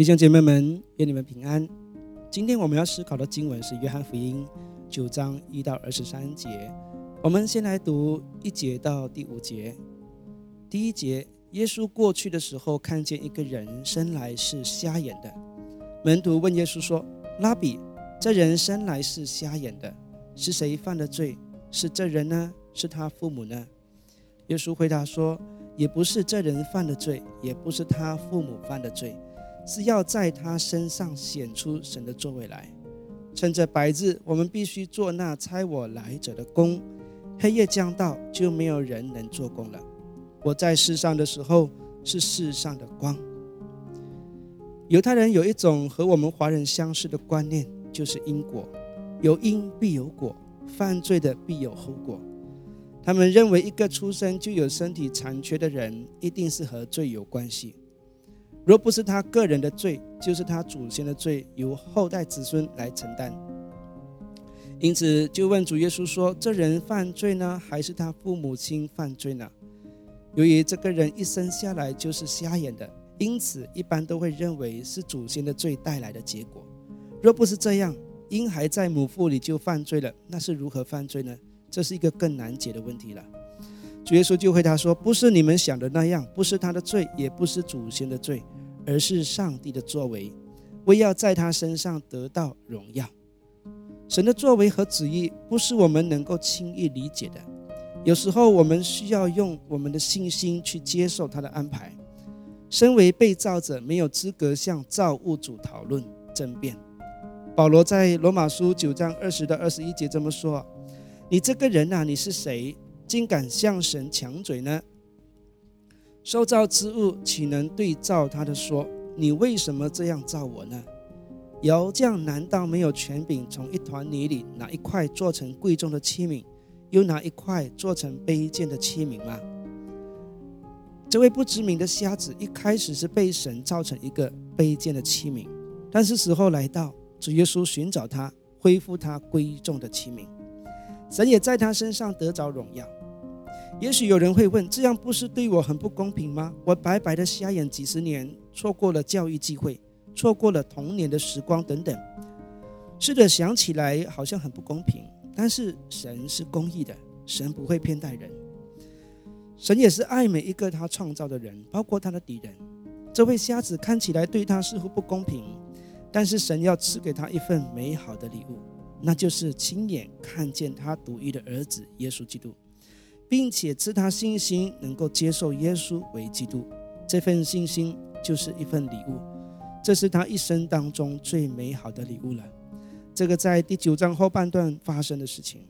弟兄姐妹们，愿你们平安。今天我们要思考的经文是《约翰福音》九章一到二十三节。我们先来读一节到第五节。第一节，耶稣过去的时候，看见一个人生来是瞎眼的。门徒问耶稣说：“拉比，这人生来是瞎眼的，是谁犯的罪？是这人呢？是他父母呢？”耶稣回答说：“也不是这人犯的罪，也不是他父母犯的罪。”是要在他身上显出神的作为来。趁着白日，我们必须做那差我来者的工；黑夜将到，就没有人能做工了。我在世上的时候，是世上的光。犹太人有一种和我们华人相似的观念，就是因果，有因必有果，犯罪的必有后果。他们认为，一个出生就有身体残缺的人，一定是和罪有关系。若不是他个人的罪，就是他祖先的罪，由后代子孙来承担。因此，就问主耶稣说：“这人犯罪呢，还是他父母亲犯罪呢？”由于这个人一生下来就是瞎眼的，因此一般都会认为是祖先的罪带来的结果。若不是这样，婴孩在母腹里就犯罪了，那是如何犯罪呢？这是一个更难解的问题了。主耶稣就回答说：“不是你们想的那样，不是他的罪，也不是祖先的罪，而是上帝的作为，为要在他身上得到荣耀。神的作为和旨意不是我们能够轻易理解的，有时候我们需要用我们的信心去接受他的安排。身为被造者，没有资格向造物主讨论争辩。保罗在罗马书九章二十到二十一节这么说：‘你这个人呐，你是谁？’”竟敢向神抢嘴呢？受造之物岂能对照他的说：“你为什么这样造我呢？”窑匠难道没有权柄从一团泥里拿一块做成贵重的器皿，又拿一块做成卑贱的器皿吗？这位不知名的瞎子一开始是被神造成一个卑贱的器皿，但是时候来到，主耶稣寻找他，恢复他贵重的器皿，神也在他身上得着荣耀。也许有人会问：这样不是对我很不公平吗？我白白的瞎眼几十年，错过了教育机会，错过了童年的时光等等。是的，想起来好像很不公平。但是神是公义的，神不会偏待人。神也是爱每一个他创造的人，包括他的敌人。这位瞎子看起来对他似乎不公平，但是神要赐给他一份美好的礼物，那就是亲眼看见他独一的儿子耶稣基督。并且赐他信心，能够接受耶稣为基督，这份信心就是一份礼物，这是他一生当中最美好的礼物了。这个在第九章后半段发生的事情，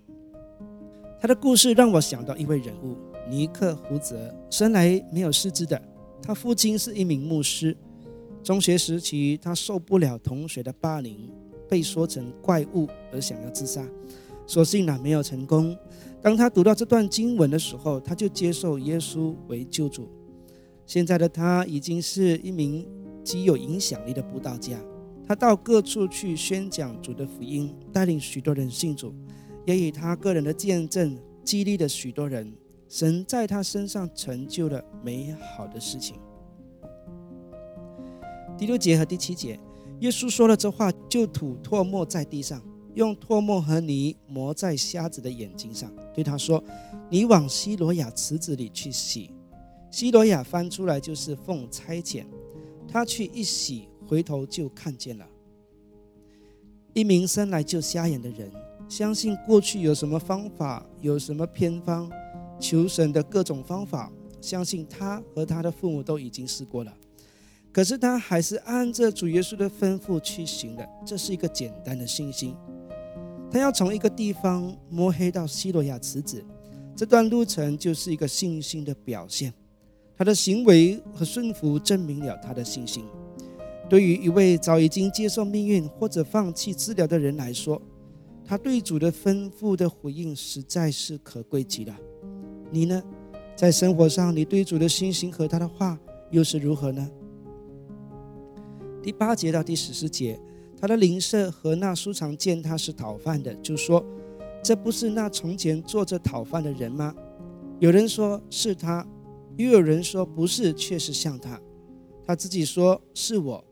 他的故事让我想到一位人物尼克胡泽，生来没有四肢的，他父亲是一名牧师。中学时期，他受不了同学的霸凌，被说成怪物而想要自杀，所幸呢没有成功。当他读到这段经文的时候，他就接受耶稣为救主。现在的他已经是一名极有影响力的布道家，他到各处去宣讲主的福音，带领许多人信主，也以他个人的见证激励了许多人。神在他身上成就了美好的事情。第六节和第七节，耶稣说了这话，就吐唾沫在地上。用唾沫和泥抹在瞎子的眼睛上，对他说：“你往西罗亚池子里去洗。”西罗亚翻出来就是奉差遣，他去一洗，回头就看见了。一名生来就瞎眼的人，相信过去有什么方法，有什么偏方，求神的各种方法，相信他和他的父母都已经试过了，可是他还是按着主耶稣的吩咐去行的，这是一个简单的信心。他要从一个地方摸黑到西罗亚池子，这段路程就是一个信心的表现。他的行为和顺服证明了他的信心。对于一位早已经接受命运或者放弃治疗的人来说，他对主的吩咐的回应实在是可贵极了。你呢，在生活上，你对主的信心和他的话又是如何呢？第八节到第十四节。他的邻舍和那书常见他是讨饭的，就说：“这不是那从前坐着讨饭的人吗？”有人说是他，又有人说不是，确实像他。他自己说是我。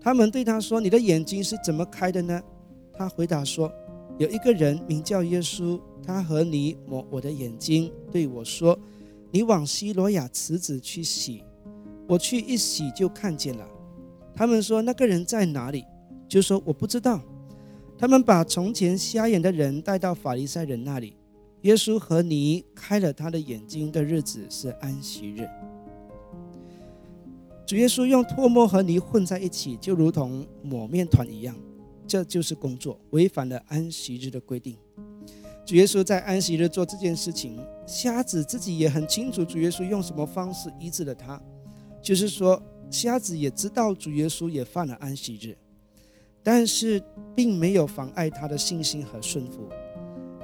他们对他说：“你的眼睛是怎么开的呢？”他回答说：“有一个人名叫耶稣，他和你抹我的眼睛，对我说：‘你往西罗亚池子去洗。’我去一洗就看见了。他们说：‘那个人在哪里？’就说：‘我不知道。’他们把从前瞎眼的人带到法利赛人那里。耶稣和你开了他的眼睛的日子是安息日。”主耶稣用唾沫和泥混在一起，就如同抹面团一样，这就是工作，违反了安息日的规定。主耶稣在安息日做这件事情，瞎子自己也很清楚主耶稣用什么方式医治了他，就是说，瞎子也知道主耶稣也犯了安息日，但是并没有妨碍他的信心和顺服，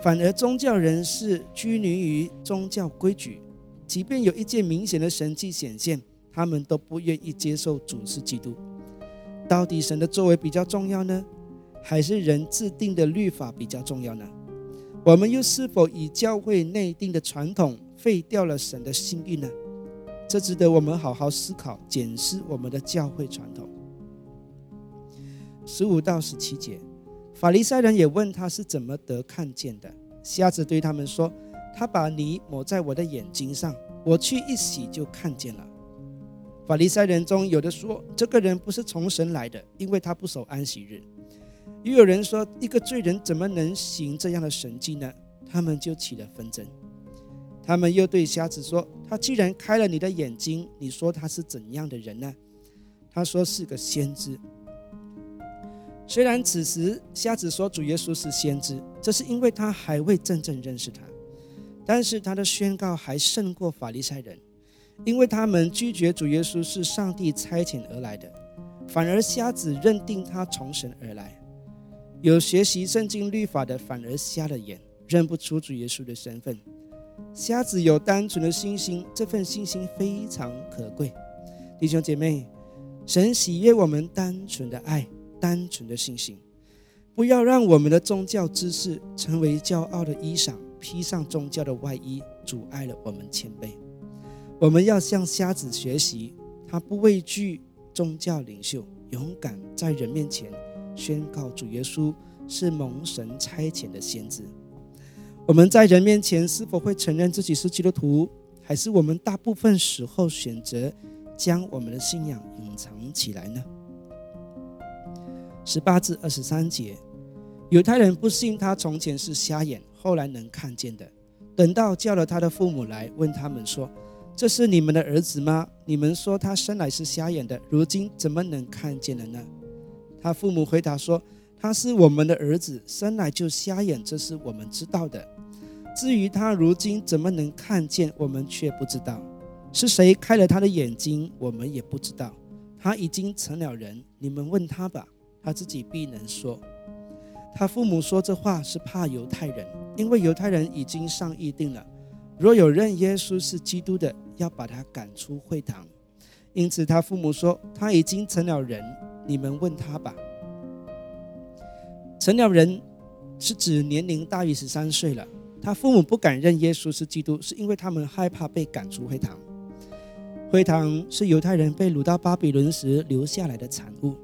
反而宗教人士拘泥于宗教规矩，即便有一件明显的神迹显现。他们都不愿意接受主是基督。到底神的作为比较重要呢，还是人制定的律法比较重要呢？我们又是否以教会内定的传统废掉了神的心意呢？这值得我们好好思考、检视我们的教会传统。十五到十七节，法利赛人也问他是怎么得看见的。瞎子对他们说：“他把泥抹在我的眼睛上，我去一洗就看见了。”法利赛人中有的说，这个人不是从神来的，因为他不守安息日；又有人说，一个罪人怎么能行这样的神迹呢？他们就起了纷争。他们又对瞎子说：“他既然开了你的眼睛，你说他是怎样的人呢？”他说是个先知。虽然此时瞎子说主耶稣是先知，这是因为他还未真正认识他，但是他的宣告还胜过法利赛人。因为他们拒绝主耶稣是上帝差遣而来的，反而瞎子认定他从神而来。有学习圣经律法的反而瞎了眼，认不出主耶稣的身份。瞎子有单纯的信心，这份信心非常可贵。弟兄姐妹，神喜悦我们单纯的爱、单纯的信心。不要让我们的宗教知识成为骄傲的衣裳，披上宗教的外衣，阻碍了我们谦卑。我们要向瞎子学习，他不畏惧宗教领袖，勇敢在人面前宣告主耶稣是蒙神差遣的先知。我们在人面前是否会承认自己是基督徒，还是我们大部分时候选择将我们的信仰隐藏起来呢？十八至二十三节，犹太人不信他从前是瞎眼，后来能看见的。等到叫了他的父母来，问他们说。这是你们的儿子吗？你们说他生来是瞎眼的，如今怎么能看见了呢？他父母回答说：“他是我们的儿子，生来就瞎眼，这是我们知道的。至于他如今怎么能看见，我们却不知道。是谁开了他的眼睛，我们也不知道。他已经成了人，你们问他吧，他自己必能说。”他父母说这话是怕犹太人，因为犹太人已经上议定了。若有认耶稣是基督的，要把他赶出会堂。因此，他父母说他已经成了人，你们问他吧。成了人是指年龄大于十三岁了。他父母不敢认耶稣是基督，是因为他们害怕被赶出会堂。会堂是犹太人被掳到巴比伦时留下来的产物。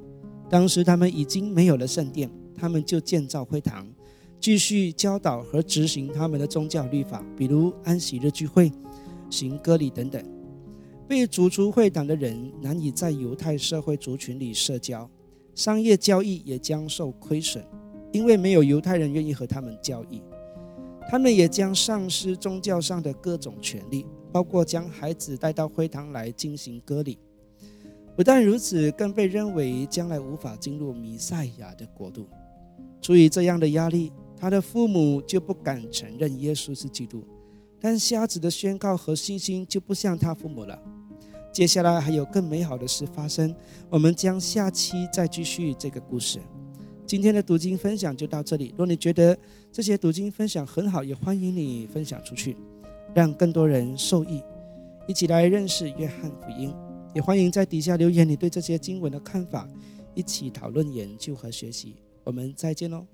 当时他们已经没有了圣殿，他们就建造会堂。继续教导和执行他们的宗教律法，比如安息日聚会、行割礼等等。被逐出会堂的人难以在犹太社会族群里社交，商业交易也将受亏损，因为没有犹太人愿意和他们交易。他们也将丧失宗教上的各种权利，包括将孩子带到会堂来进行割礼。不但如此，更被认为将来无法进入弥赛亚的国度。出于这样的压力。他的父母就不敢承认耶稣是基督，但瞎子的宣告和信心就不像他父母了。接下来还有更美好的事发生，我们将下期再继续这个故事。今天的读经分享就到这里。若你觉得这些读经分享很好，也欢迎你分享出去，让更多人受益，一起来认识约翰福音。也欢迎在底下留言你对这些经文的看法，一起讨论研究和学习。我们再见喽。